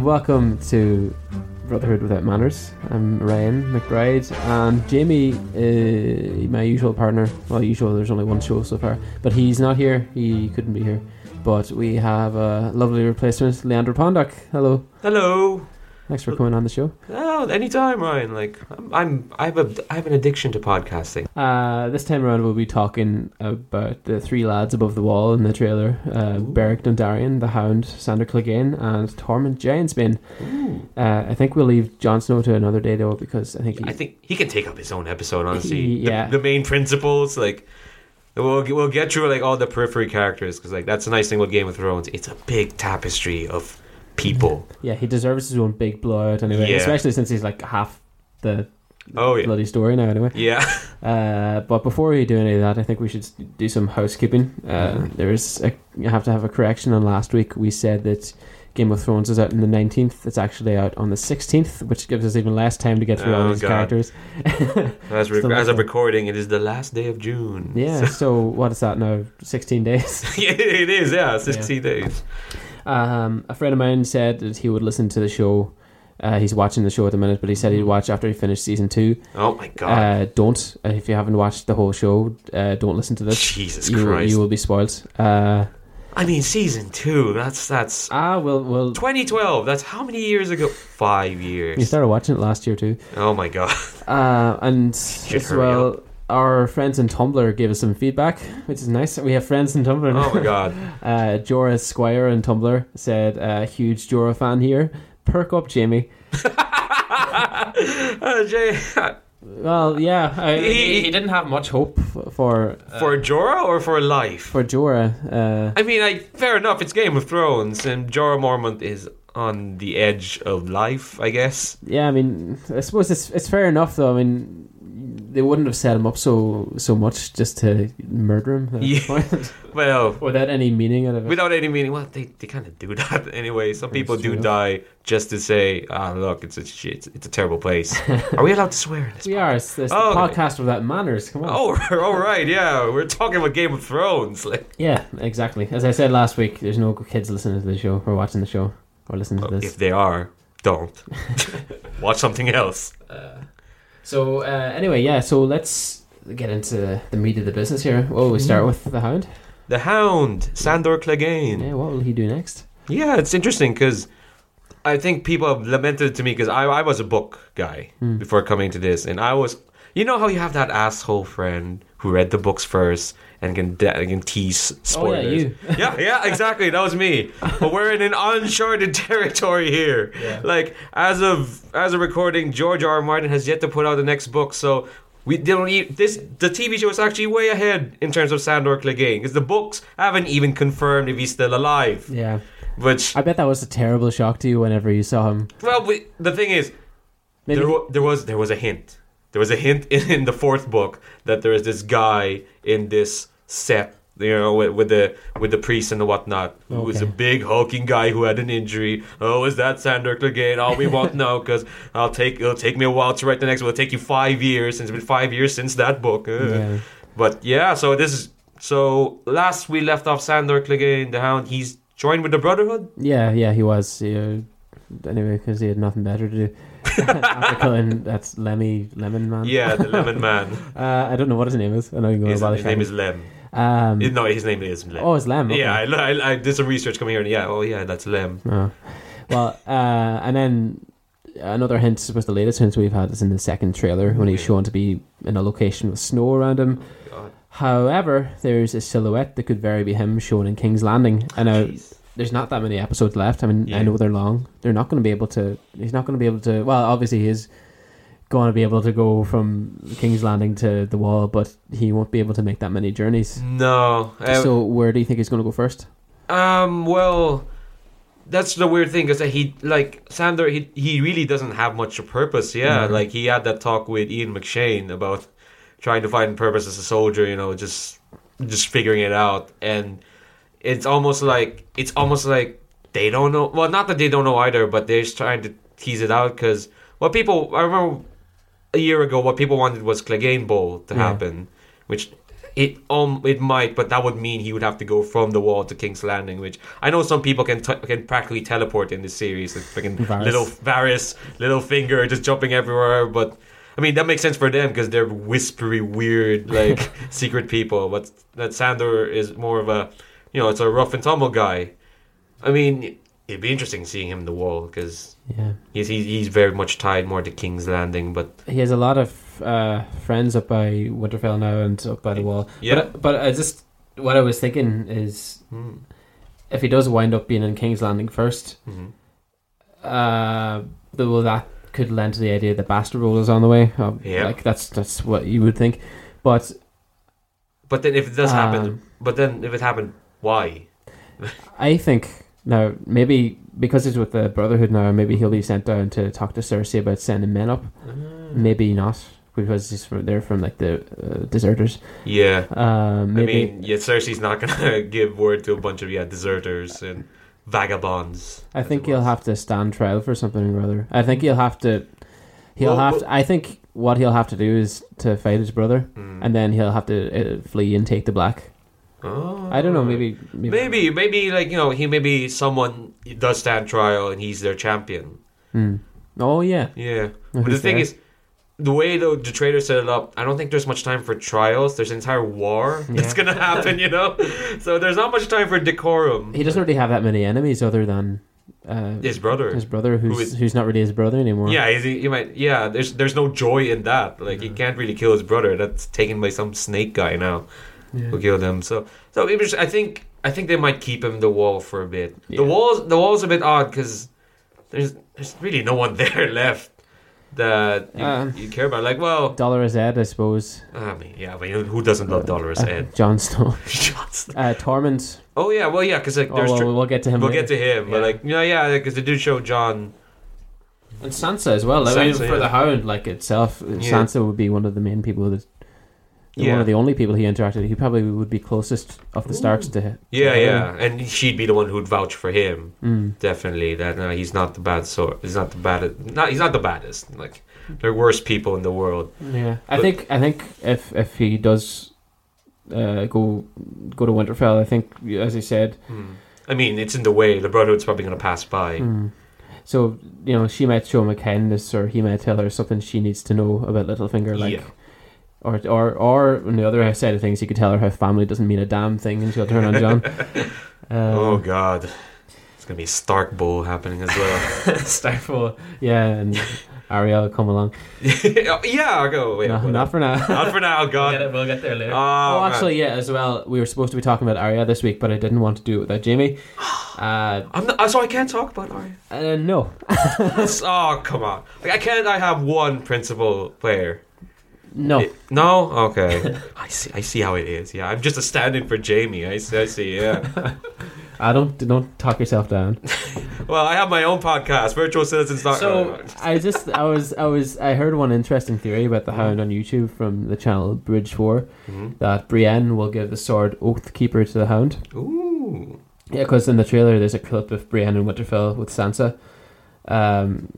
And welcome to Brotherhood Without Manners. I'm Ryan McBride and Jamie, uh, my usual partner. Well, usual. There's only one show so far, but he's not here. He couldn't be here. But we have a lovely replacement, Leander Pondock. Hello. Hello. Thanks for coming on the show. Oh, anytime, Ryan. Like I'm, I'm I have a, I have an addiction to podcasting. Uh, this time around, we'll be talking about the three lads above the wall in the trailer: uh, Beric Dondarrion, the Hound, Sandor Clegane, and Tormund Giantsbane. Uh, I think we'll leave Jon Snow to another day though, because I think he, I think he can take up his own episode. Honestly, He- The- yeah. The, main principles, like we'll we'll get through like all the periphery characters because like that's a nice thing with Game of Thrones. It's a big tapestry of people. yeah he deserves his own big blowout anyway, Yeah. especially since he's like half the Oh yeah, bloody story now anyway. yeah. Uh, but before we do any of that, I think we should do some housekeeping. Uh, Mhm. There's a, you have to have a correction on last week. We said that Game of Thrones is out on the 19th. It's actually out on the 16th, which gives us even less time to get through all Oh, these God. characters. As, re- as of recording, it is the last day of June. Yeah, so what is that now? 16 days? yeah, it is. Yeah, sixteen days. Um, a friend of mine said that he would listen to the show. Uh, he's watching the show at the minute, but he said he'd watch after he finished season two. Oh my god. Uh, don't, uh, if you haven't watched the whole show, uh, don't listen to this. Jesus You, Christ. you will be spoiled. Uh, I mean, season two. That's that's ah, well, well, 2012. That's how many years ago? Five years. you started watching it last year too. Oh my god. Uh, and as well, our friends in Tumblr gave us some feedback, which is nice. We have friends in Tumblr. now. Oh my god. Uh, Jorah Squire in Tumblr said, uh, "Huge Jorah fan here. Perk up, Jamie." Uh, Jay, Well, yeah, I, He- he, he didn't have much hope for for Jorah or for life? for Jorah. Uh, I mean, I, fair enough. It's Game of Thrones, and Jorah Mormont is on the edge of life, I guess. yeah, I mean, I suppose it's it's fair enough though. I mean, they wouldn't have set him up so so much just to murder him at Yeah. point, Well, without any meaning out of it. without any meaning. Well, they, they kind of do that anyway. Some people do true. die just to say, "Ah, look, it's a shit. It's a terrible place." Are we allowed to swear in this? we are. It's, it's Oh, the okay. podcast without manners. Come on. Oh, all right, yeah. We're talking about Game of Thrones. Like, Yeah, exactly. As I said last week, there's no kids listening to the show or watching the show or listening to this. if they are, don't watch something else. So uh, anyway, yeah. So let's get into the meat of the business here. Oh, we start with the Hound. The Hound, Sandor Clegane. Yeah, what will he do next? Yeah, it's interesting because I think people have lamented to me because I, I was a book guy Hmm. before coming to this, and I was, you know how you have that asshole friend who read the books first and can de- can tease spoilers. Oh yeah, you. yeah, yeah, exactly. That was me. But we're in an uncharted territory here. Yeah. Like as of as of recording, George R. R. Martin has yet to put out the next book, so we don't. E- this the TV show is actually way ahead in terms of Sandor Clegane because the books haven't even confirmed if he's still alive. yeah, Which I bet that was a terrible shock to you whenever you saw him. well, we, the thing is, Maybe there, there was there was a hint. There was a hint in, the fourth book that there is this guy in this set, you know, with, with the with the priest and the whatnot, who was a big hulking guy who had an injury. Oh, is that Sandor Clegane? Oh, we won't know because I'll take it'll take me a while to write the next one. It'll take you five years since it's been five years since that book. Yeah. But yeah, so this is so last we left off Sandor Clegane, the Hound. He's joined with the Brotherhood. yeah, yeah, he was. Yeah. Anyway, because he had nothing better to do. Killing that's Lemmy Lemon Man. Yeah, the Lemon Man. Uh, I don't know what his name is. I know going His, his name is Lem. Um, No, his name is Lem. oh, it's Lem. Okay. Yeah, I, I, I did some research coming here, and yeah, oh yeah, that's Lem. Oh. Well, uh, and then another hint, I suppose the latest hint we've had is in the second trailer when he's shown to be in a location with snow around him. God. However, there's a silhouette that could very be him shown in King's Landing. I know Jeez. There's not that many episodes left. I mean, I know they're long. They're not going to be able to. He's not going to be able to. Well, obviously he's going to be able to go from King's Landing to the Wall, but he won't be able to make that many journeys. No. Um, so where do you think he's going to go first? um. Well, that's the weird thing, because he like Sandor, he he really doesn't have much of purpose. Yeah, Mhm. like he had that talk with Ian McShane about trying to find purpose as a soldier. You know, just just figuring it out, and it's almost like it's almost like they don't know. Well, not that they don't know either, but they're just trying to tease it out because what people I remember a year ago, what people wanted was Clegane Bowl to Yeah. happen, which It um it might, but that would mean he would have to go from the wall to King's Landing, which I know some people can t- can practically teleport in this series. Like freaking Varys. little Varys, Littlefinger, just jumping everywhere. But I mean that makes sense for them because they're whispery, weird, like secret people. But that Sandor is more of a, you know, it's a rough and tumble guy. I mean, it'd be interesting seeing him in the wall because Yeah. he's he's very much tied more to King's Landing. But He has a lot of uh, friends up by Winterfell now and up by the wall. Yeah. But, but I just what I was thinking is hmm, if he does wind up being in King's Landing first, mhm. uh, well, that could lend to the idea that Bastard Rule is on the way. Uh, Yeah. Like that's that's what you would think. But but then if it does happen, Um, but then if it happened, why? I think now maybe because he's with the Brotherhood now, maybe he'll be sent down to talk to Cersei about sending men up. Maybe not because he's from they're from like the uh, deserters. Yeah. Um, maybe I mean, yeah, Cersei's not gonna give word to a bunch of yeah deserters and vagabonds. I think he'll have to stand trial for something or other. I think he'll have to. He'll Well, have. well- to, I think what he'll have to do is to fight his brother, Mm. and then he'll have to uh, flee and take the black. Oh. I don't know. Maybe. maybe, maybe like you know, he maybe someone does stand trial and he's their champion. Hmm. Oh yeah. Yeah, but the thing there. is, the way the, the trader set it up, I don't think there's much time for trials. There's an entire war that's gonna happen, you know. so there's not much time for decorum. he doesn't really have that many enemies other than uh, His brother. his brother, who's Who is- who's not really his brother anymore. Yeah, he's, he might. Yeah, there's there's no joy in that. Like he can't really kill his brother. That's taken by some snake guy now Yeah. who killed him. So so it was, I think I think they might keep him the wall for a bit. Yeah. The walls the wall's a bit odd because there's there's really no one there left that you, Um, you care about. Like well, Dolorous Edd, I suppose. I mean yeah, I mean who doesn't love Dolorous Uh, Ed? Jon Snow. Johnson. Uh, Tormund. Oh yeah, well yeah, because like Oh, there's well, tr- we'll get to him. we'll later. get to him, but Yeah. like yeah yeah because they did show Jon. And Sansa as well. I mean, for yeah. the Hound, like itself, Yeah. Sansa would be one of the main people that. Yeah. One of the only people he interacted. with. He probably would be closest of the Starks to. to Yeah him. yeah, and she'd be the one who'd vouch for him. Mm. Definitely, that uh, he's not the bad sort. He's not the bad. Not he's not the baddest. Like there are worse people in the world. Yeah, I think I think if if he does uh, go go to Winterfell, I think as I said, Hmm. I mean, it's in the way. The Brotherhood's probably going to pass by. mm, so you know she might show him a kindness, or he might tell her something she needs to know about Littlefinger, like. Yeah. Or, or, or on the other side of things, you could tell her how family doesn't mean a damn thing, and she'll turn on Jon. Uh, oh God, it's going to be Stark Bull happening as well. Starfall, yeah, and Ariel will come along. yeah, I'll go. Wait, no, not for now. Not for now. We'll get, God. it, we'll get there later. Oh, Oh, actually, yeah, as well. We were supposed to be talking about Arya this week, but I didn't want to do it without Jamie. Uh, I'm not, so I can't talk about Arya. uh no, oh come on! Like, I can't. I have one principal player. No. It- no. Okay. I see. I see how it is. Yeah, I'm just a stand-in for Jamie. I see. I see. Yeah. I don't don't talk yourself down. well, I have my own podcast, Virtual Citizens. So I just I was I was I heard one interesting theory about the Hound on YouTube from the channel Bridge Four Mhm. that Brienne will give the sword Oathkeeper to the Hound. Ooh. Yeah, because in the trailer there's a clip of Brienne and Winterfell with Sansa. Um,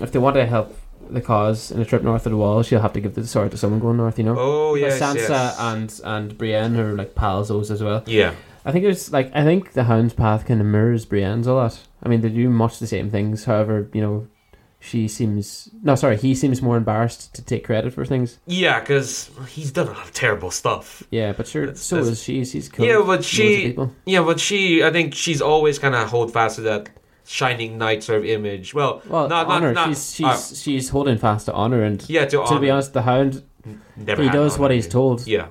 if they want to help the cause in a trip north of the wall, she'll have to give the sword to someone going north. You know. Oh yes. Sansa yes. and and Brienne are like pals those as well. yeah. I think there's like I think the Hound's path kind of mirrors Brienne's a lot. I mean they do much the same things. However, you know, she seems no sorry he seems more embarrassed to take credit for things. Yeah, because he's done a lot of terrible stuff. Yeah, but sure, That's- so that's- is she. She's killed Yeah, but she- Yeah, but she, I think she's always kind of hold fast to that shining knight sort of image. Well, Well, not, not, honor. not, she's she's uh, she's holding fast to honor, and yeah, to, to be honest, the Hound Never he does what he's told. Yeah,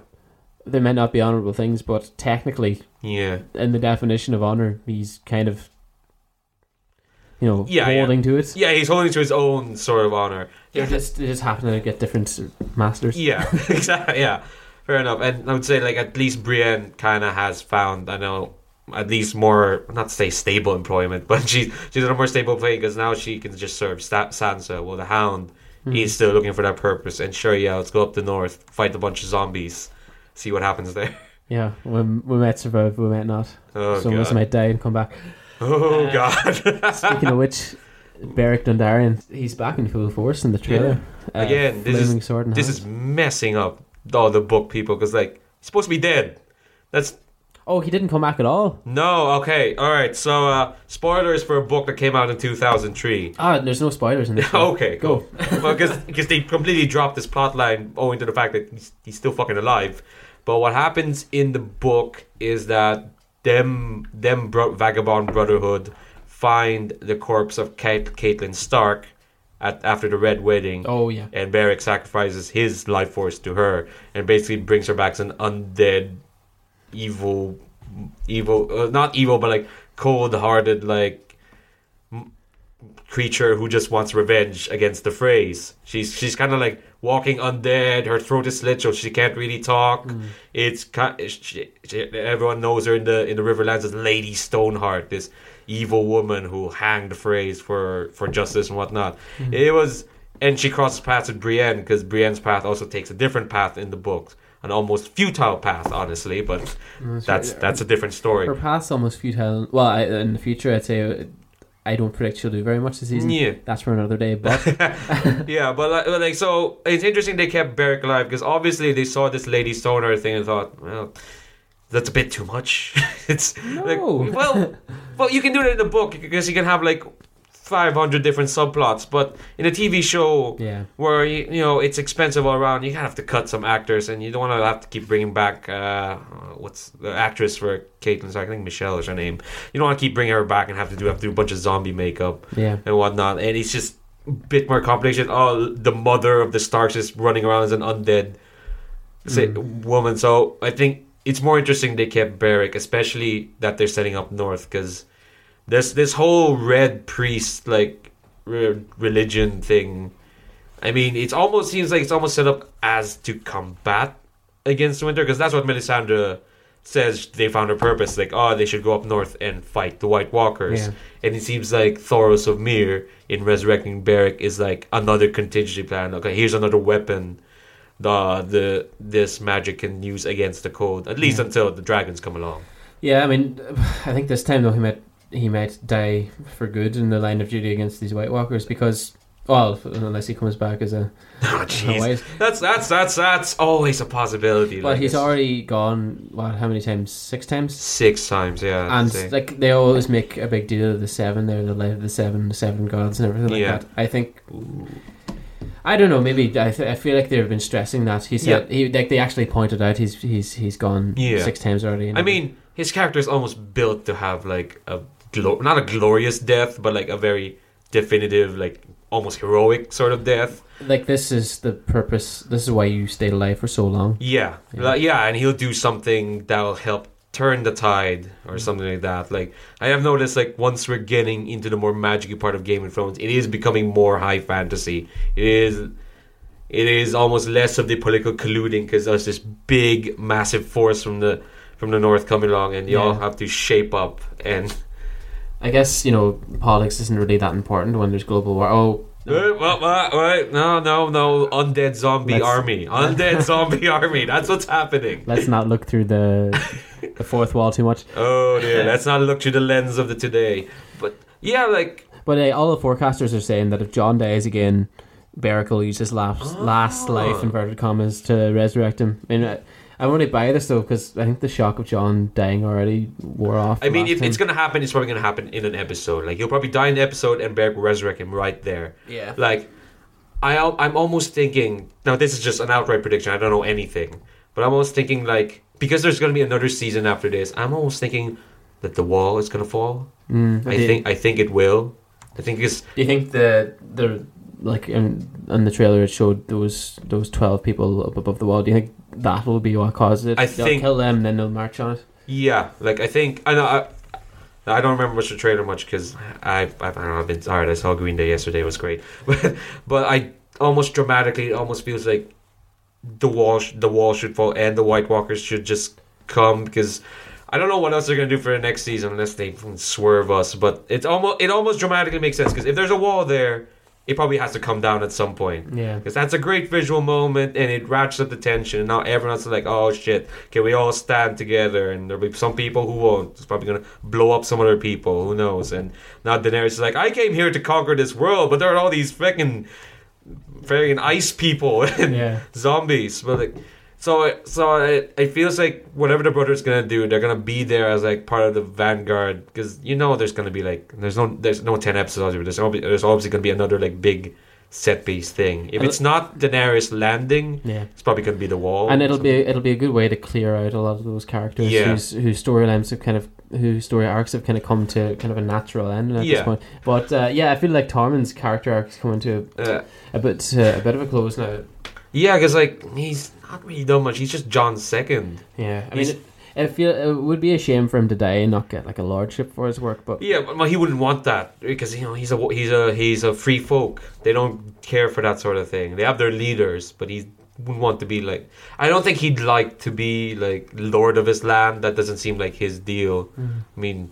They may not be honorable things, but technically, yeah, in the definition of honor, he's kind of you know Yeah, yeah. holding to it. yeah. He's holding to his own sort of honor. They're just they just happen to get different masters. Yeah, exactly. Yeah, fair enough. And I would say like at least Brienne kind of has found. I know. At least more, not to say stable employment, but she's she's in a more stable place because now she can just serve Sta- Sansa. Well, the Hound, Hmm. he's still looking for that purpose. And sure, yeah, let's go up the north, fight a bunch of zombies, see what happens there. Yeah, we, we might survive, we might not. Oh Some of us might die and come back. Oh Uh, god! Speaking of which, Beric Dondarrion, he's back in full force in the trailer. Uh, Again, this is- sword in this hand. is messing up all the book people because like He's supposed to be dead. That's Oh, he didn't come back at all. no okay. All right. So uh, spoilers for a book that came out in 2003. Ah, there's no spoilers in this. Okay, Go. cool. well, because they completely dropped this plot line owing to the fact that he's, he's still fucking alive. But what happens in the book is that them them bro- vagabond brotherhood find the corpse of Kate, Catelyn Stark at after the Red Wedding. Oh yeah. And Beric sacrifices his life force to her and basically brings her back as an undead, evil, evil, uh, not evil, but like cold hearted, like m- creature who just wants revenge against the Freys. She's she's kind of like walking undead. Her throat is slit, so she can't really talk. It's ki- she, she, everyone knows her in the in the Riverlands as Lady Stoneheart, this evil woman who hanged the Freys for for justice and whatnot. It was, and she crosses paths with Brienne because Brienne's path also takes a different path in the books. An almost futile path, honestly, but that's right. that's a different story. Her past's almost futile. Well, I, in the future, I'd say uh, I don't predict she'll do very much this season. Yeah. That's for another day. But yeah, but like, but, like, so it's interesting they kept Beric alive because obviously they saw this Lady Stoner thing and thought, well, that's a bit too much. it's like, No. well, well, you can do it in the book because you can have like five hundred different subplots, but in a TV show yeah, where you, you know it's expensive all around, you kind of have to cut some actors, and you don't want to have to keep bringing back uh, what's the actress for Catelyn? Stark? I think Michelle is her name. You don't want to keep bringing her back and have to do have to do a bunch of zombie makeup yeah. and whatnot. And it's just a bit more complicated. Oh, the mother of the Starks is running around as an undead say, woman. So I think it's more interesting they kept Beric, especially that they're setting up north because this this whole red priest like re- religion thing. I mean, it almost seems like it's almost set up as to combat against winter because that's what Melisandre says they found her purpose like oh they should go up north and fight the white walkers Yeah. and it seems like Thoros of Myr in resurrecting Beric is like another contingency plan okay here's another weapon the the this magic can use against the cold at least Yeah. until the dragons come along Yeah, I mean, I think this time though he might he might die for good in the line of duty against these White Walkers because, well, unless he comes back as a, oh jeez that's that's that's that's always a possibility But like, he's it's already gone. What? How many times? Six times. six times yeah And like they always make a big deal of the seven, They're the light of the seven, the seven gods, and everything like Yeah. that. I think I don't know. Maybe I, th- I feel like they've been stressing that. He said he like they actually pointed out he's he's he's gone Yeah. six times already. I mean, his character is almost built to have like a glo- not a glorious death, but like a very definitive, like almost heroic sort of death. like this is the purpose. This is why you stayed alive for so long. Yeah, Yeah. Like, yeah, and he'll do something that'll help turn the tide or mm-hmm. something like that. Like I have noticed, like once we're getting into the more magic part of Game of Thrones, it is becoming more high fantasy. It is. It is almost less of the political colluding because there's this big, massive force from the from the north coming along, and you all have to shape up and I guess you know politics isn't really that important when there's global war. Oh, Wait, what, what, what? No, no, no. Undead zombie Let's- army. Undead zombie army. That's what's happening. let's not look through the the fourth wall too much. Oh dear. Let's not look through the lens of the today. But yeah, like But uh, all the forecasters are saying that if Jon dies again, Beric will use his last, last Ah. life, inverted commas, to resurrect him. I mean, I, I won't really buy this though, because I think the shock of Jon dying already wore off. I mean, last if it's gonna happen, it's probably gonna happen in an episode. Like he'll probably die in the episode, and Beric will resurrect him right there. Yeah. Like, I I'm almost thinking. Now this is just an outright prediction. I don't know anything, but I'm almost thinking like because there's gonna be another season after this. I'm almost thinking that the wall is gonna fall. Mm, I do- think I think it will. I think it's Do you think the the like in, in the trailer it showed those those twelve people up above the wall? Do you think that will be what causes it? I They'll think- kill them, then they'll march on it. Yeah, like I think I know. I, I don't remember much of the trailer much because I, I I don't know. I've been tired. I saw Green Day yesterday. It was great, but but I almost dramatically it almost feels like the wall sh- the wall should fall and the White Walkers should just come because I don't know what else they're gonna do for the next season unless they swerve us. But it's almost it almost dramatically makes sense because if there's a wall there, it probably has to come down at some point. Yeah. Because that's a great visual moment and it ratchets up the tension. And now everyone's like, oh shit, can we all stand together? And there'll be some people who won't. It's probably going to blow up some other people. Who knows? And now Daenerys is like, I came here to conquer this world, but there are all these freaking freaking ice people and Yeah. zombies. But like, So, it- so it, it feels like whatever the brother's gonna do, they're gonna be there as like part of the vanguard because you know there's gonna be like there's no there's no ten episodes, but there's obviously, there's obviously gonna be another like big set piece thing. If it's not Daenerys landing, Yeah. it's probably gonna be the wall, and it'll be it'll be a good way to clear out a lot of those characters Yeah. whose whose storylines have kind of whose story arcs have kind of come to kind of a natural end at this point. But uh, yeah, I feel like Tormund's character arc is coming to Uh, a, a bit uh, a bit of a close now. yeah, because like he's not really done much. He's just Jon's second. Yeah, I mean, He's- it, feel it would be a shame for him to die and not get like a lordship for his work. But Yeah, well, he wouldn't want that because you know he's a he's a he's a free folk. They don't care for that sort of thing. They have their leaders, but he wouldn't want to be like. I don't think he'd like to be like lord of his land. That doesn't seem like his deal. Mm. I mean,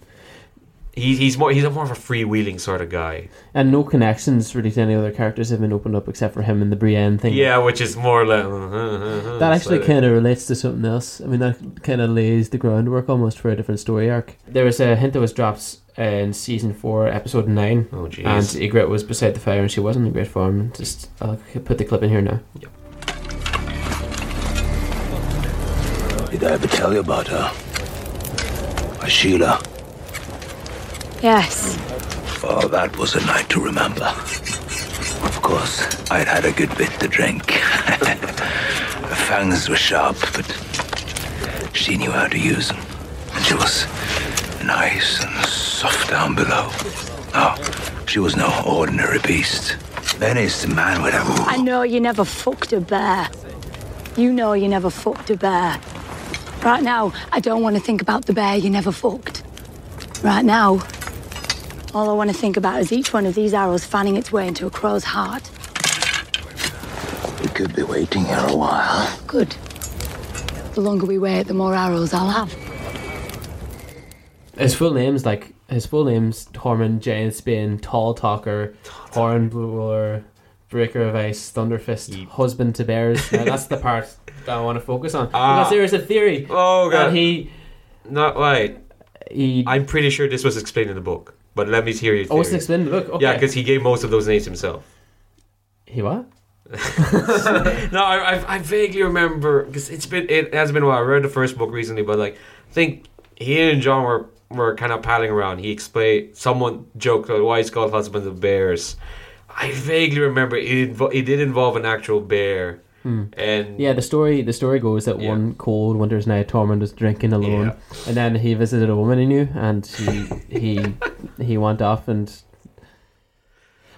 he, he's more he's more of a freewheeling sort of guy. and no connections really to any other characters have been opened up except for him and the Brienne thing. Yeah, which is more like uh, uh, uh, uh That actually kind of relates to something else. I mean, that kind of lays the groundwork almost for a different story arc. There was a hint that was dropped in season four, episode nine, Oh and jeez. Ygritte was beside the fire, and she wasn't in great form. Just I'll put the clip in here now. Yep. Did I ever tell you about her? My Sheila. Yes. Oh, that was a night to remember. Of course, I'd had a good bit to drink. her fangs were sharp, but she knew how to use them. And she was nice and soft down below. Oh, she was no ordinary beast. Benny's the man with a... I know you never fucked a bear. You know you never fucked a bear. Right now, I don't want to think about the bear you never fucked. Right now, all I want to think about is each one of these arrows fanning its way into a crow's heart. We could be waiting here a while. Good. The longer we wait, the more arrows I'll have. His full name's like his full name's Tormund Giantsbane, Tall Talker, Horn Blower, Breaker of Ice, Thunderfist, Yeet. Husband to Bears. Now that's the part that I want to focus on Ah. because there is a theory Oh that god. he Not right. he. I'm pretty sure this was explained in the book, but let me hear your oh, it's theory. explained in the book. Okay. Yeah, because he gave most of those names himself. he what? No, I, I, I vaguely remember because it's been it has been a while. I read the first book recently, but like I think he and Jon were were kind of palling around. He explained someone joked about why he's called husband of bears. I vaguely remember it. Invo- it did involve an actual bear, and Yeah, the story the story goes that Yeah. one cold winter's night Tormund was drinking alone, and then he visited a woman he knew, and he he he went off and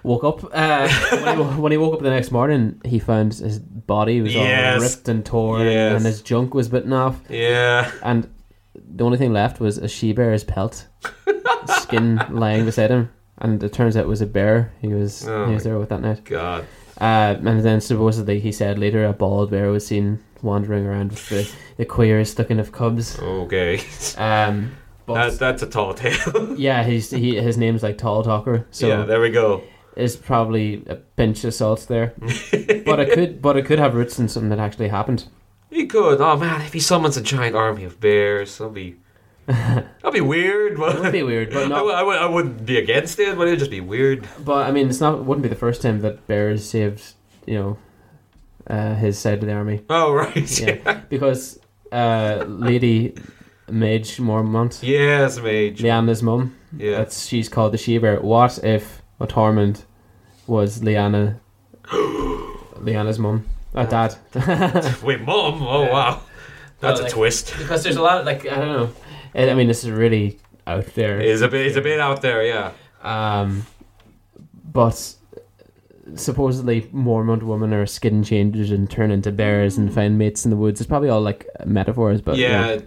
woke up. Uh, when, he, when he woke up the next morning, he found his body was Yes. all ripped and torn, Yes. and his junk was bitten off, yeah, and the only thing left was a she bear's pelt, skin lying beside him. And it turns out it was a bear. He was Oh he was there with that night. God, Uh, and then supposedly he said later a bald bear was seen wandering around with the, the queer stuck in of cubs. okay, Um, but that, that's a tall tale. yeah, he's, he his name's like Tall Talker, so yeah, there we go. it's probably a pinch of salt there. but it could but it could have roots in something that actually happened. He could. Oh man, if he summons a giant army of bears, that'll be that'll be weird. But It would be weird, but I, no. w- I, would, I wouldn't be against it, but it'd just be weird. But I mean, it's not it wouldn't be the first time that bears saved you know uh, his side of the army. Oh right, Yeah, because uh, Lady Maege Mormont, yes, Maege. Lyanna's mum, Yeah. That's she's called the she bear. What if a Tormund was Lyanna Lyanna's mum? Uh, dad. Wait, mom? Oh wow, that's Well, a like- twist. because there's a lot like I don't know. I I mean this is really out there. It's a bit, it's a bit out there, yeah. Um but supposedly Mormont women are skin changers and turn into bears and find mates in the woods. It's probably all like metaphors, but you know. yeah,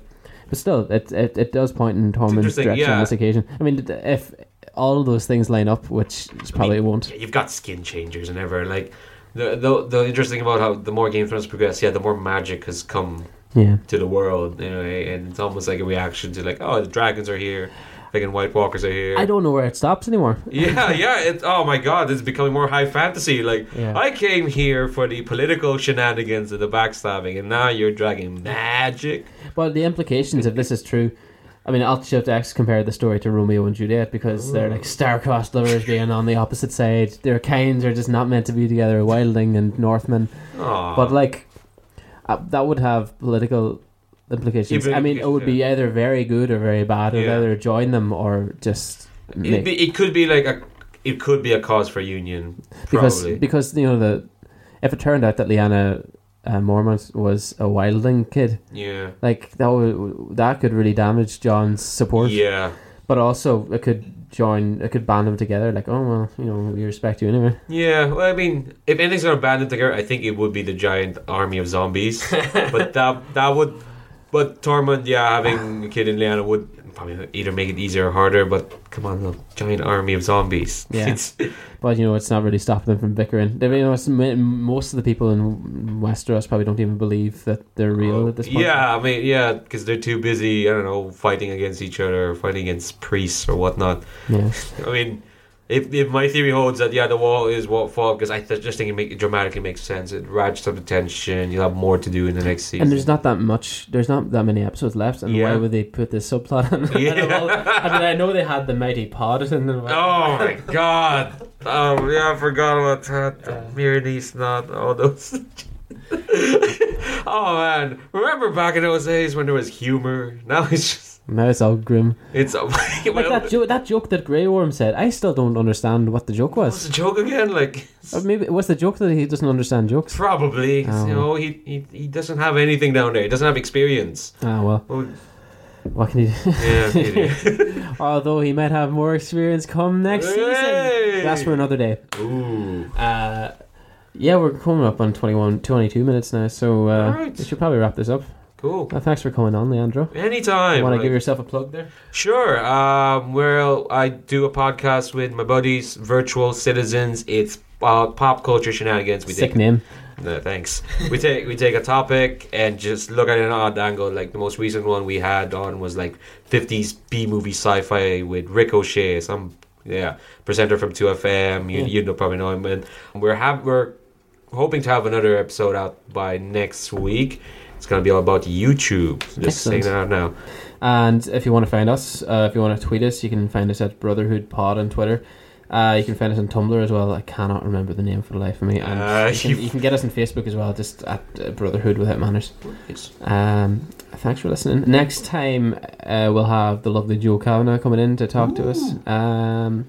But still, it it, it does point in Tormund's interesting, direction on this occasion. I mean, if all of those things line up, which is probably won't. you've got skin changers and ever like. The, the the interesting about how the more Game of Thrones progress, yeah, the more magic has come Yeah. to the world, you know, and it's almost like a reaction to like, oh, the dragons are here, fucking White Walkers are here. I don't know where it stops anymore. Yeah, yeah. It, oh my god, it's becoming more high fantasy. Like, Yeah. I came here for the political shenanigans and the backstabbing, and now you're dragging magic. But the implications, if this is true, I mean, Alt Shift X compared the story to Romeo and Juliet because they're like star-crossed lovers being on the opposite side. Their kinds are just not meant to be together, Wildling and Northmen. Aw. But like, uh, that would have political implications. I mean, it would be either very good or very bad. It would Yeah. either join them or just It, make, be, it could be like a. It could be a cause for union. because Probably. because you know the if it turned out that Lyanna uh, Mormont was a wildling kid, yeah. like that would that could really damage Jon's support. Yeah. But also, it could join, it could band them together. Like, oh well, you know, we respect you anyway. Yeah, well, I mean, if anything's gonna band it together, I think it would be the giant army of zombies. but that that would, but Tormund, yeah, having a kid in Lyanna would probably either make it easier or harder. But come on, the giant army of zombies. Yeah. But you know, it's not really stopping them from bickering. They, you know, most of the people in Westeros probably don't even believe that they're real oh, at this point. yeah, I mean, yeah, because they're too busy. I don't know, fighting against each other, fighting against priests or whatnot. yeah. I mean. If, if my theory holds that yeah the wall is what fault because I th- just think it, make, it dramatically makes sense it ratchets up the tension you'll have more to do in the next season And there's not that much. There's not that many episodes left. And Yeah. why would they put this subplot on? Yeah. I mean, I know they had the mighty pod in the. Oh my god! Oh yeah, I forgot about that. Yeah. Not all those. oh man, remember back in those days when there was humor? Now it's just Now it's all grim. it's Like that, jo- that joke that Grey Worm said. I still don't understand what the joke was. What's was. the joke again? Like Or maybe what's the joke that he doesn't understand jokes? probably Oh. you know he, he he doesn't have anything down there. He doesn't have experience. Ah well, Oh, what can he? do? yeah. Although he might have more experience come next season. That's for another day. Ooh. Uh, yeah, we're coming up on 21, 22 minutes now, so uh, Alright. we should probably wrap this up. Cool. Uh, thanks for coming on, Leandro. Anytime. Want to give yourself a plug there? Sure. Um, well, I do a podcast with my buddies, Virtual Citizens. It's uh, pop culture shenanigans. We Sick take, name. no, thanks. we take we take a topic and just look at it an odd angle. Like the most recent one we had on was like 50s B movie sci-fi with Ricochet, some yeah presenter from 2FM. You Yeah. you know probably know him. And we're have we're hoping to have another episode out by next week. It's gonna be all about YouTube. Just saying that out now. And if you want to find us, uh, if you want to tweet us, you can find us at Brotherhood Pod on Twitter. Uh, you can find us on Tumblr as well. I cannot remember the name for the life of me. And Uh, you, can, you- you can get us on Facebook as well, just at uh, Brotherhood Without Manners. It's Um, thanks for listening. Next time, uh, we'll have the lovely Joe Kavanagh coming in to talk to us. Um,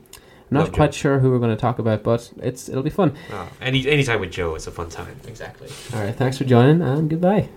I'm not Love quite Joe. sure who we're going to talk about, but it's it'll be fun. Oh, any anytime with Joe, it's a fun time. Exactly. All right. Thanks for joining, and goodbye.